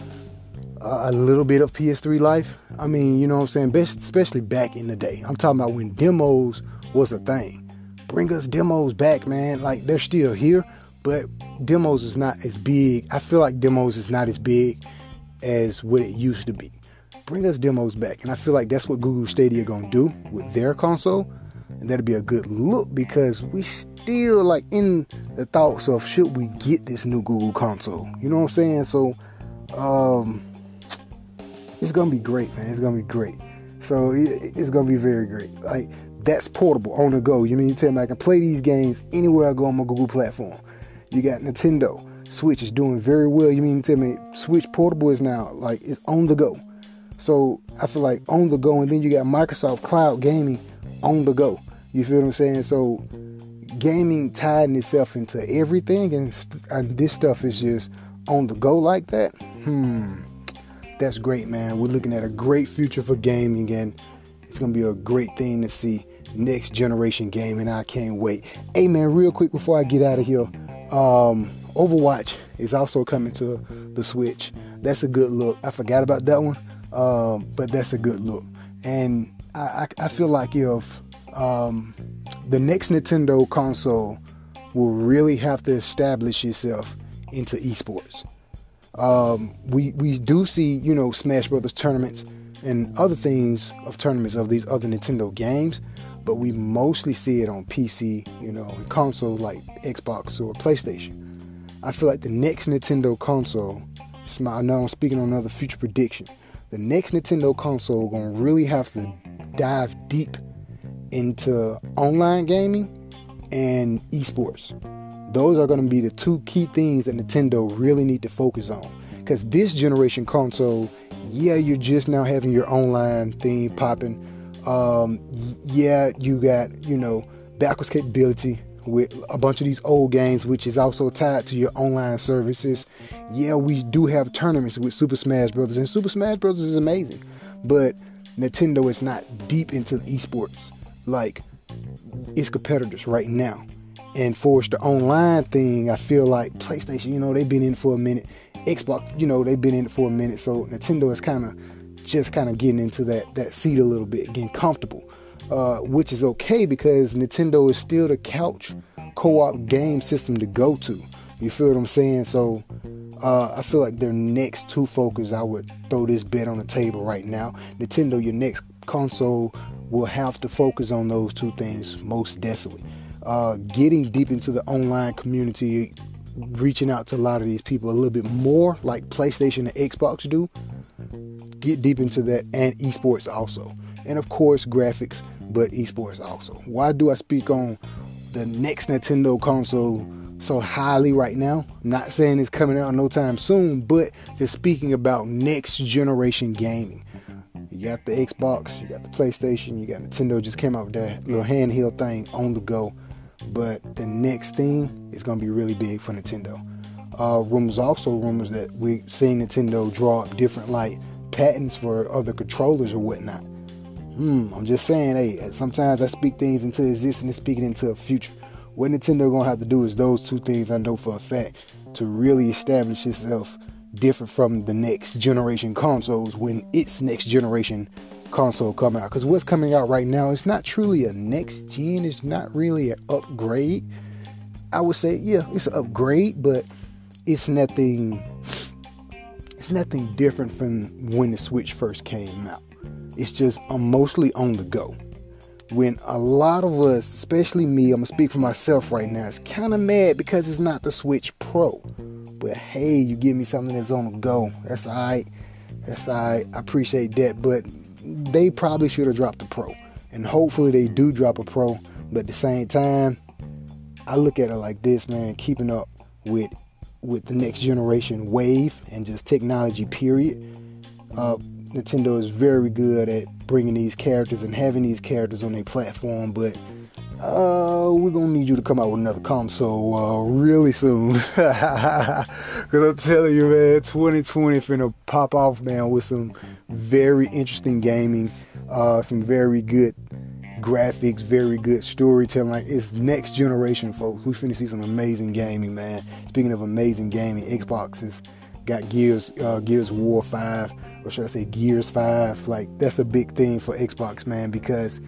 uh, a little bit of PS3 life. I mean, you know what I'm saying, Best, especially back in the day. I'm talking about when demos was a thing. Bring us demos back, man. Like they're still here, but demos is not as big. I feel like demos is not as big as what it used to be. Bring us demos back. And I feel like that's what Google Stadia gonna do with their console. And that'd be a good look because we still like in the thoughts of should we get this new Google console. You know what I'm saying? So um it's gonna be great, man. It's gonna be great. So it's gonna be very great. Like that's portable on the go. You mean you tell me I can play these games anywhere I go on my Google platform? You got Nintendo. Switch is doing very well. You mean you tell me Switch portable is now like it's on the go. So I feel like on the go, and then you got Microsoft Cloud Gaming on the go. You feel what I'm saying? So gaming tied itself into everything, and, and this stuff is just on the go like that. Hmm, that's great, man. We're looking at a great future for gaming, and it's gonna be a great thing to see next generation gaming. I can't wait. Hey, man, real quick before I get out of here, um, Overwatch is also coming to the Switch. That's a good look. I forgot about that one, um, but that's a good look. And I, I, I feel like if um, the next Nintendo console will really have to establish itself into esports. Um, we we do see you know Smash Brothers tournaments and other things of tournaments of these other Nintendo games, but we mostly see it on PC, you know, and consoles like Xbox or PlayStation. I feel like the next Nintendo console, I know I'm speaking on another future prediction. The next Nintendo console gonna really have to dive deep into online gaming and esports. Those are to be the two key things that Nintendo really need to focus on. Because this generation console, yeah, you're just now having your online thing popping. Um, yeah, you got, you know, backwards capability with a bunch of these old games, which is also tied to your online services. Yeah, we do have tournaments with Super Smash Brothers, and Super Smash Brothers is amazing. But Nintendo is not deep into esports like its competitors right now. And for the online thing, I feel like PlayStation, you know, they've been in for a minute. Xbox, you know, they've been in for a minute. So Nintendo is kind of just kind of getting into that that seat a little bit, getting comfortable, uh, which is okay because Nintendo is still the couch co-op game system to go to. You feel what I'm saying? So uh, I feel like their next two focus, I would throw this bet on the table right now. Nintendo, your next console will have to focus on those two things most definitely. Uh, getting deep into the online community, reaching out to a lot of these people a little bit more, like PlayStation and Xbox do. Get deep into that and esports also. And of course, graphics, but esports also. Why do I speak on the next Nintendo console so highly right now? Not saying it's coming out no time soon, but just speaking about next generation gaming. You got the Xbox, you got the PlayStation, you got Nintendo just came out with that little handheld thing on the go. But the next thing is going to be really big for Nintendo. Uh, rumors also rumors that we're seeing Nintendo draw up different like patents for other controllers or whatnot. Hmm, I'm just saying, hey, sometimes I speak things into existence and speak it into a future. What Nintendo gonna have to do is those two things I know for a fact to really establish itself different from the next generation consoles when its next generation console come out. Because what's coming out right now it's not truly a next gen it's not really an upgrade. I would say yeah it's an upgrade but it's nothing it's nothing different from when the switch first came out it's just i'm mostly on the go when a lot of us especially me i'm gonna speak for myself right now is kind of mad because it's not the switch pro but hey, you give me something that's on the go. That's all right. That's all right. I appreciate that. But they probably should have dropped the pro. And hopefully they do drop a pro. But at the same time, I look at it like this, man, keeping up with with the next generation wave and just technology period. Uh, Nintendo is very good at bringing these characters and having these characters on their platform, but uh, we're gonna need you to come out with another console uh, really soon. Cause I'm telling you, man, 2020 finna pop off, man, with some very interesting gaming, uh, some very good graphics, very good storytelling. Like it's next generation, folks. We finna see some amazing gaming, man. Speaking of amazing gaming, Xboxes got Gears, uh, Gears War 5, or should I say Gears 5? Like that's a big thing for Xbox, man, because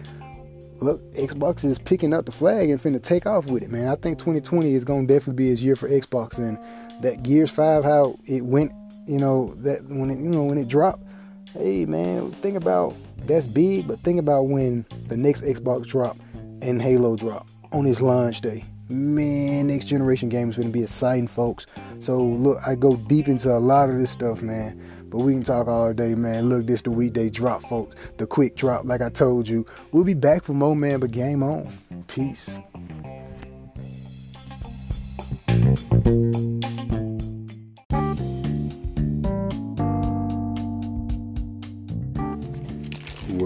look, Xbox is picking up the flag and finna take off with it, man. I think 2020 is gonna definitely be his year for Xbox, and that Gears 5, how it went, you know, that when it, you know, when it dropped. Hey, man, think about that's big, but think about when the next Xbox drop and Halo drop on its launch day. Man, next generation games gonna be exciting, folks. So look, I go deep into a lot of this stuff, man. But we can talk all day, man. Look, this the weekday drop, folks. The quick drop, like I told you. We'll be back for more, man. But game on. Peace.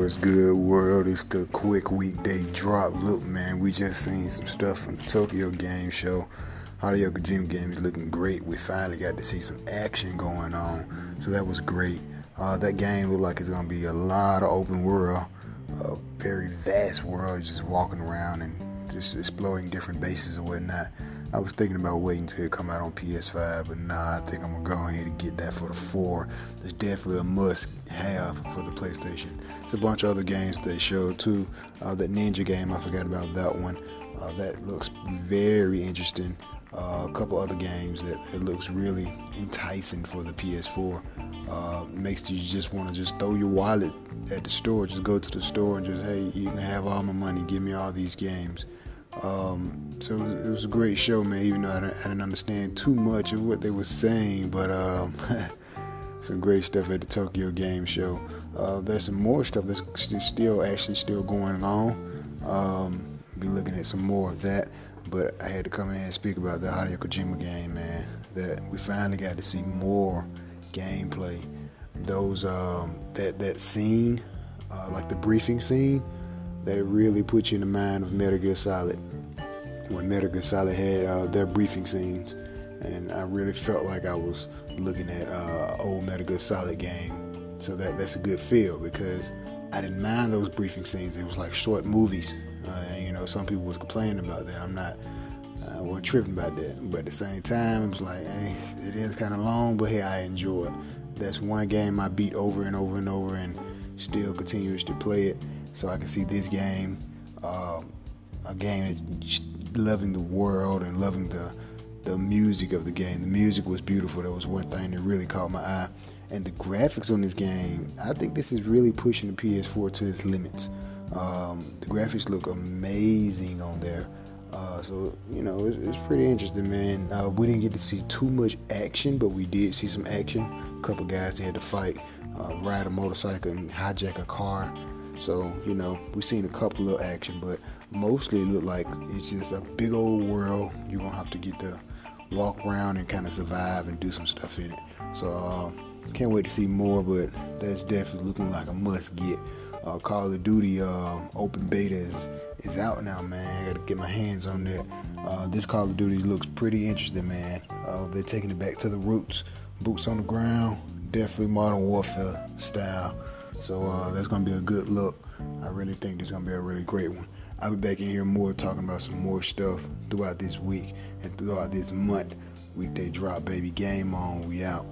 What's good, world? It's the quick weekday drop. Look, man, we just seen some stuff from the Tokyo Game Show. Hideo Kojima game is looking great. We finally got to see some action going on, so that was great. Uh, that game looked like it's gonna be a lot of open world, a very vast world, just walking around and just exploring different bases and whatnot. I was thinking about waiting until it come out on PS5, but nah, I think I'm gonna go ahead and get that for the four. It's definitely a must-have for the PlayStation. It's a bunch of other games they showed too. Uh, that Ninja game, I forgot about that one. Uh, that looks very interesting uh, a couple other games that it looks really enticing for the PS4. Uh, makes you just want to just throw your wallet at the store. Just go to the store and just hey, you can have all my money. Give me all these games. Um, so it was, it was, a great show, man. Even though I didn't, I didn't understand too much of what they were saying, but um, some great stuff at the Tokyo Game Show. Uh, there's some more stuff that's still actually still going on. Um, be looking at some more of that. But I had to come in and speak about the Hideo Kojima game, man. That we finally got to see more gameplay. Those um, that that scene, uh, like the briefing scene, that really put you in the mind of Metal Gear Solid. When Metal Gear Solid had uh, their briefing scenes, and I really felt like I was looking at uh, old Metal Gear Solid game. So that that's a good feel because I didn't mind those briefing scenes. It was like short movies uh, you know, some people was complaining about that. I'm not, uh, wasn't tripping about that. But at the same time, it was like, hey, it is kind of long, but hey, I enjoy it. That's one game I beat over and over and over, and still continues to play it. So I can see this game, uh, a game that's loving the world and loving the the music of the game. The music was beautiful. That was one thing that really caught my eye. And the graphics on this game, I think this is really pushing the PS4 to its limits. Um, the graphics look amazing on there. Uh, so you know it's, it's pretty interesting, man. Uh, we didn't get to see too much action, but we did see some action. A couple guys they had to fight, uh, ride a motorcycle, and hijack a car. So you know we've seen a couple of action, but mostly it looked like it's just a big old world. You're gonna have to get to walk around and kind of survive and do some stuff in it. So uh, can't wait to see more, but that's definitely looking like a must get uh, Call of Duty uh, open beta is, is out now, man. I gotta get my hands on that. Uh, this Call of Duty looks pretty interesting, man. Uh, they're taking it back to the roots, boots on the ground, definitely Modern Warfare style. So uh, that's gonna be a good look. I really think this is gonna be a really great one. I'll be back in here more talking about some more stuff throughout this week and throughout this month. Weekday drop, baby. Game on. We out.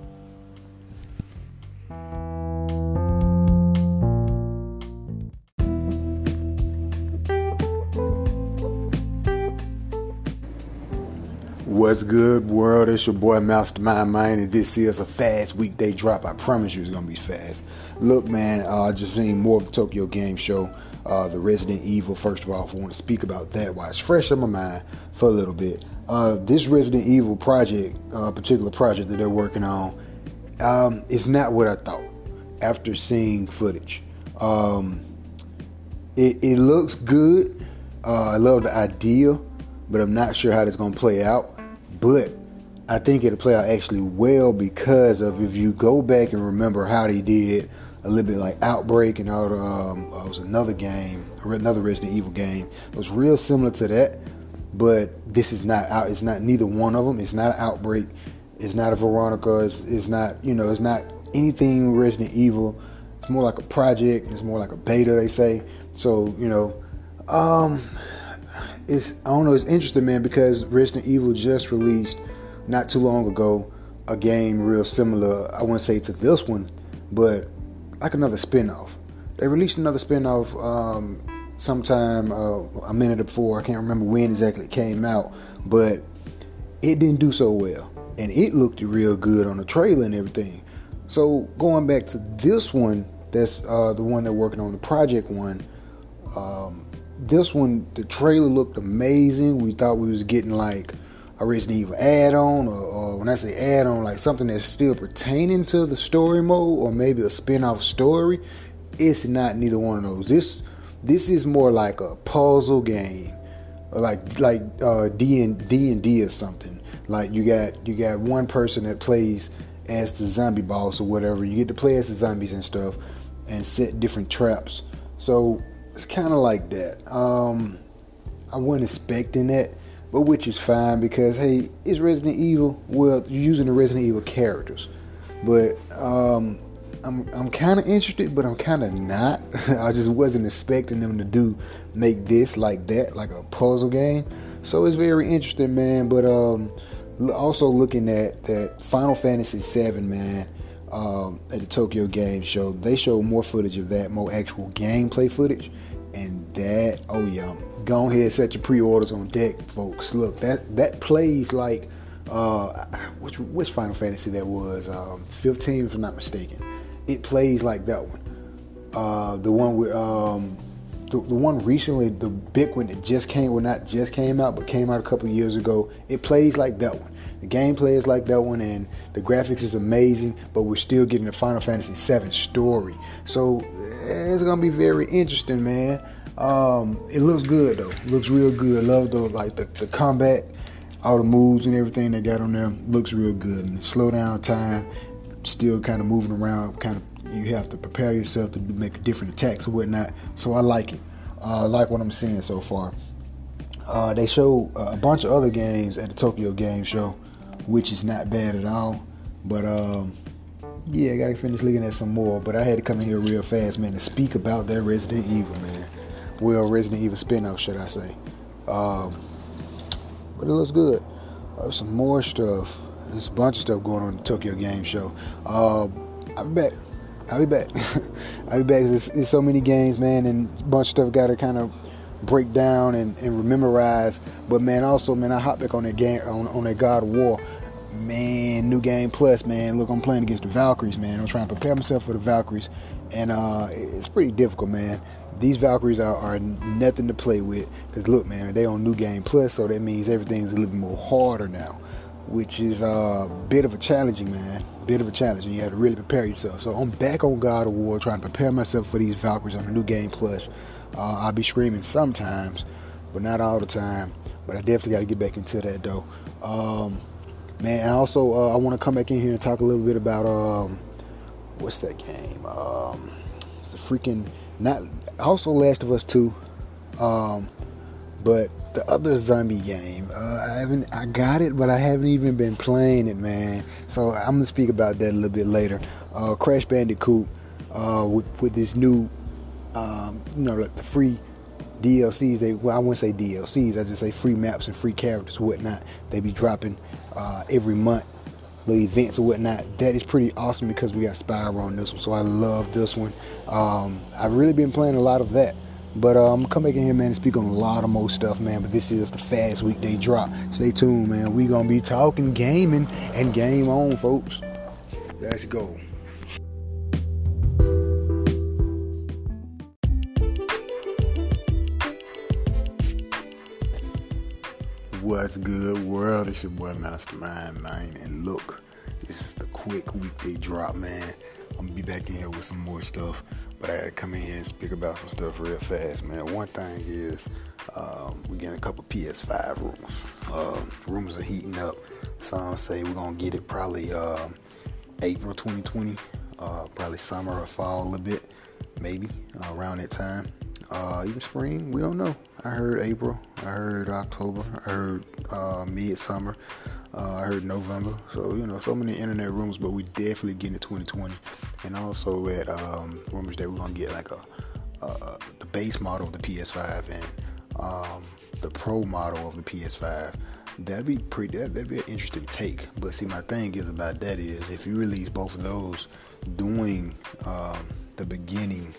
What's good, world? It's your boy Mastermind Mind, and this is a fast weekday drop. I promise you it's gonna be fast. Look, man, uh, just seen more of the Tokyo Game Show, uh, the Resident Evil. First of all, I want to speak about that while it's fresh in my mind for a little bit. Uh, this Resident Evil project, uh, particular project that they're working on, um, is not what I thought after seeing footage. Um, it, it, looks good. Uh, I love the idea, but I'm not sure how it's gonna play out but I think it'll play out actually well because of if you go back and remember how they did a little bit like Outbreak and all um, uh, it was another game, another Resident Evil game. It was real similar to that, but this is not out. It's not neither one of them. It's not an Outbreak. It's not a Veronica. It's, it's not you know. It's not anything Resident Evil. It's more like a project. It's more like a beta. They say so. You know, um, it's I don't know. It's interesting, man, because Resident Evil just released not too long ago a game real similar. I wouldn't say to this one, but like another spinoff. They released another spinoff um, sometime uh, a minute before. I can't remember when exactly it came out, but it didn't do so well, and it looked real good on the trailer and everything. So going back to this one, that's uh, the one they're working on, the project one. Um, this one, the trailer looked amazing. We thought we was getting like a Evil add-on, or, or when I say add-on, like something that's still pertaining to the story mode, or maybe a spin-off story. It's not neither one of those. This this is more like a puzzle game, like like uh, D and D and D or something. Like you got you got one person that plays as the zombie boss or whatever. You get to play as the zombies and stuff, and set different traps. So it's kind of like that. Um, I wasn't expecting that, but which is fine because hey, it's Resident Evil. Well, you're using the Resident Evil characters, but um, I'm I'm kind of interested, but I'm kind of not. I just wasn't expecting them to do make this like that, like a puzzle game. So it's very interesting, man. But um, also looking at that Final Fantasy VII, man um, at the Tokyo Game Show. They showed more footage of that, more actual gameplay footage, and that oh yeah, go ahead set your pre-orders on deck, folks. Look, that that plays like uh, which which Final Fantasy that was, um, 15 if I'm not mistaken. It plays like that one. Uh, the one with um, the, the one recently, the big one that just came, well not just came out, but came out a couple years ago. It plays like that one. The gameplay is like that one, and the graphics is amazing. But we're still getting the Final Fantasy VII story, so it's gonna be very interesting, man. Um, it looks good though. Looks real good. Love the like the, the combat, all the moves and everything they got on there. Looks real good. And the slow down time, still kind of moving around. Kind of you have to prepare yourself to make different attacks and whatnot. So I like it. Uh, I like what I'm seeing so far. Uh, they show a bunch of other games at the Tokyo Game Show which is not bad at all. But um, yeah, I gotta finish looking at some more. But I had to come in here real fast, man, to speak about that Resident Evil, man. Well, Resident Evil spinoff, should I say? Um, but it looks good. Uh, some more stuff. There's a bunch of stuff going on in the Tokyo Game Show. Uh, I'll be back. I'll be back. I'll be back. There's, there's, so many games, man, and a bunch of stuff got to kind of break down and, and memorize. But man, also, man, I hop back on that game on, on that God of War man, new game plus, man. Look, I'm playing against the Valkyries, man. I'm trying to prepare myself for the Valkyries, and uh, it's pretty difficult, man. These Valkyries are, are nothing to play with. Cause look, man, they on new game plus, so that means everything's a little bit more harder now, which is uh, a bit of a challenging, man. Bit of a challenge, and you have to really prepare yourself. So I'm back on God of War, trying to prepare myself for these Valkyries on the new game plus. Uh, I'll be screaming sometimes, but not all the time. But I definitely got to get back into that though. Um, man. And also, uh, I want to come back in here and talk a little bit about um, what's that game? Um, it's the freaking not also Last of Us Two, um, but the other zombie game. Uh, I haven't, I got it, but I haven't even been playing it, man. So I'm gonna speak about that a little bit later. Uh, Crash Bandicoot uh, with with this new, um, you know, the free DLCs. They well, I wouldn't say DLCs. I just say free maps and free characters, whatnot. They be dropping uh, every month, the events or whatnot. That is pretty awesome because we got Spyro on this one, so I love this one. Um, I've really been playing a lot of that. But uh, I'm gonna come back in here, man, and speak on a lot of more stuff, man. But this is the fast weekday drop. Stay tuned, man. We gonna be talking gaming and game on, folks. Let's go. What's good, world? It's your boy Mastermind man. And look, this is the quick weekday drop, man. I'm gonna be back in here with some more stuff, but I had to come in here and speak about some stuff real fast, man. One thing is, um, we're getting a couple PS5 rumors. Uh, rumors are heating up. Some say we're gonna get it probably um, April 2020. uh, probably summer or fall a little bit, maybe uh, around that time. Uh, even spring, we don't know. I heard April, I heard October, I heard uh, midsummer, uh, I heard November. So you know, so many internet rumors, but we definitely getting to 2020, and also at um, rumors that we're gonna get like a uh, the base model of the PS5 and um, the Pro model of the PS5 that'd be pretty that, would be an interesting take but see my thing is about that is if you release both of those during um, the beginning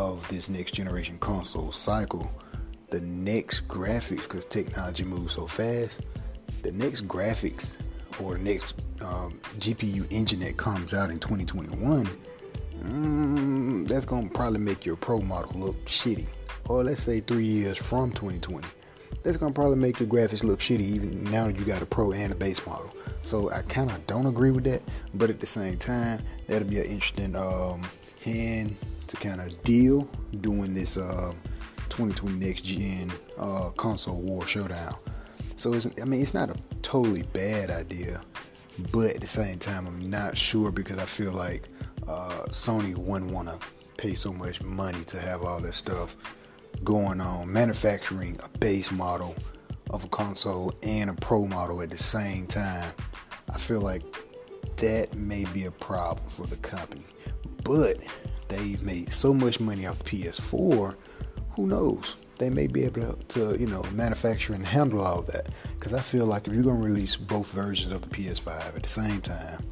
of this next generation console cycle the next graphics because technology moves so fast the next graphics or the next um, gpu engine that comes out in 2021 mm, that's gonna probably make your pro model look shitty or let's say three years from 2020 that's gonna probably make your graphics look shitty even now you got a pro and a base model. So I kind of don't agree with that, but at the same time, that'll be an interesting um, hand to kind of deal doing this uh, 2020 next gen uh, console war showdown. So it's, I mean, it's not a totally bad idea, but at the same time, I'm not sure because I feel like uh, Sony wouldn't want to pay so much money to have all this stuff going on manufacturing a base model of a console and a pro model at the same time. I feel like that may be a problem for the company. But they've made so much money off the PS4, who knows? They may be able to, you know, manufacture and handle all that. Because I feel like if you're going to release both versions of the PS5 at the same time,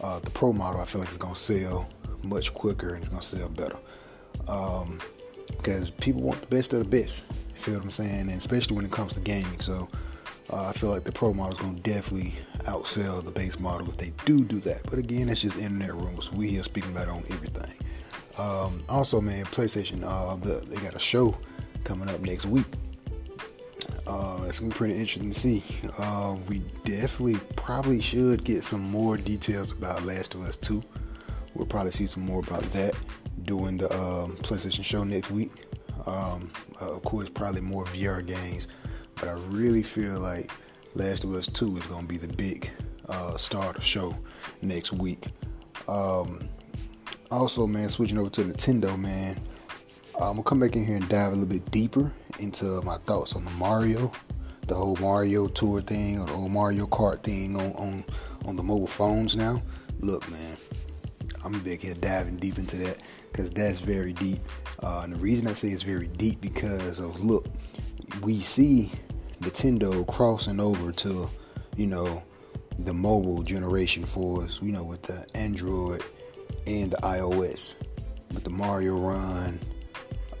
uh, the Pro model I feel like it's going to sell much quicker and it's going to sell better. Um, because people want the best of the best. You feel what I'm saying? And especially when it comes to gaming. So uh, I feel like the pro model is going to definitely outsell the base model if they do do that. But again, it's just internet rumors. We here speaking about it on everything. Um, also, man, PlayStation, uh, the, they got a show coming up next week. Uh, it's gonna be pretty interesting to see. Uh, we definitely probably should get some more details about Last of Us 2. We'll probably see some more about that during the um, PlayStation show next week. Um, uh, of course, probably more VR games, but I really feel like Last of Us 2 is to be the big uh, star of the show next week. Um, also, man, switching over to Nintendo, man, I'm gonna come back in here and dive a little bit deeper into my thoughts on the Mario, the whole Mario Tour thing, or the whole Mario Kart thing on on, on the mobile phones now. Look, man, I'm back here diving deep into that because that's very deep. Uh, and the reason I say it's very deep because of look, we see Nintendo crossing over to, you know, the mobile generation for us, you know, with the Android and the iOS, with the Mario Run,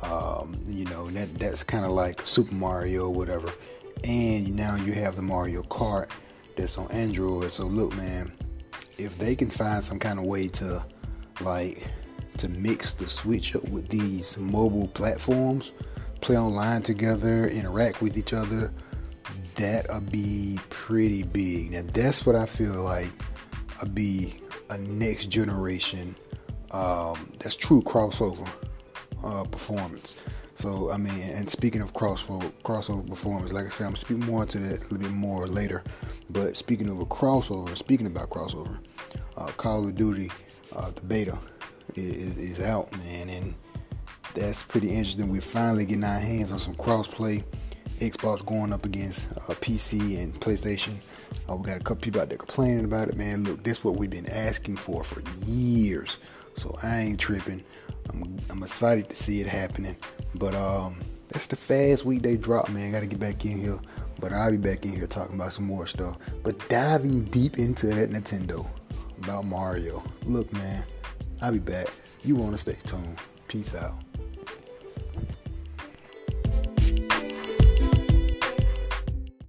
um, you know, that that's kind of like Super Mario, or whatever. And now you have the Mario Kart that's on Android. So look, man, if they can find some kind of way to like to mix the Switch up with these mobile platforms, play online together, interact with each other, that'll be pretty big. Now that's what I feel like be a next generation um, that's true crossover uh, performance. So I mean, and speaking of crossover crossover performance, like I said, I'm speaking more into that a little bit more later. But speaking of a crossover, speaking about crossover, uh, Call of Duty, uh, the beta is, is out, man, and that's pretty interesting. We're finally getting our hands on some crossplay. Xbox going up against uh, PC and PlayStation. Uh, we got a couple people out there complaining about it, man. Look, this is what we've been asking for for years. So I ain't tripping. I'm, I'm excited to see it happening. But um, that's the fast week they drop, man. Got to get back in here. But I'll be back in here talking about some more stuff. But diving deep into that Nintendo about Mario. Look, man, I'll be back. You want to stay tuned. Peace out.